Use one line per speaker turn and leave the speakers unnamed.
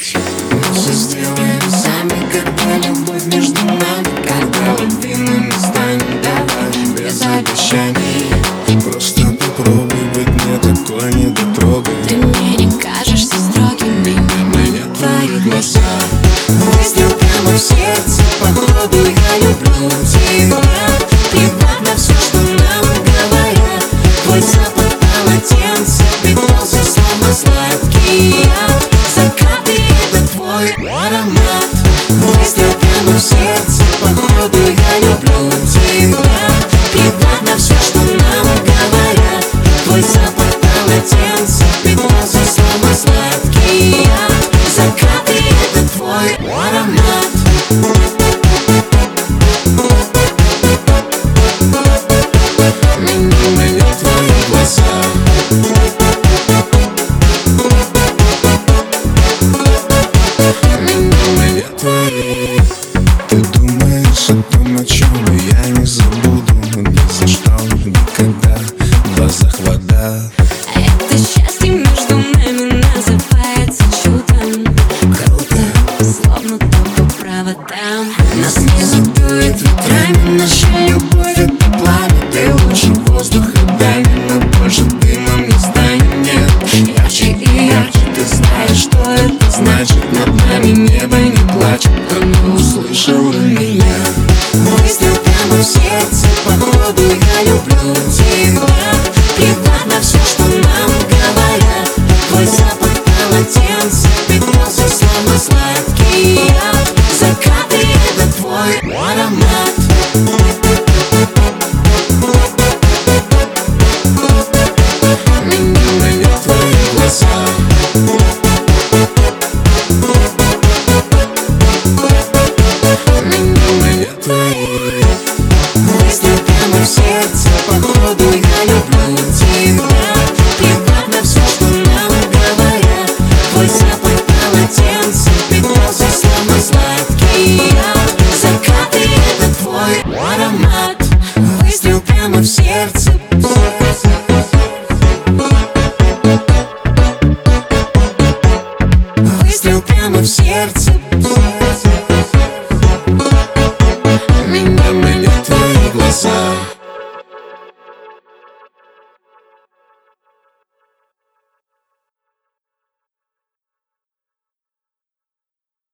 навстречу
Все сделаем сами, когда любовь между нами. Когда лавинами станем, давать без обещаний.
Просто попробуй быть не такой недотрогой
Ты мне не кажешься строгим, меня манят твои глаза. Выстрел прямо в сердце, попробуй, я люблю тебя. темно Приватно все, что нам говорят. Твой запах полотенца, ты глаза снова там. Нас не задует ветрами Наша любовь это пламя.
Ты
лучше
воздуха дай Но
больше
дымом не
станет Ярче и ярче Ты знаешь, что это значит. Над нами небо не плачет Оно
твои
Выстрел прямо в сердце
Меня манят твои глаза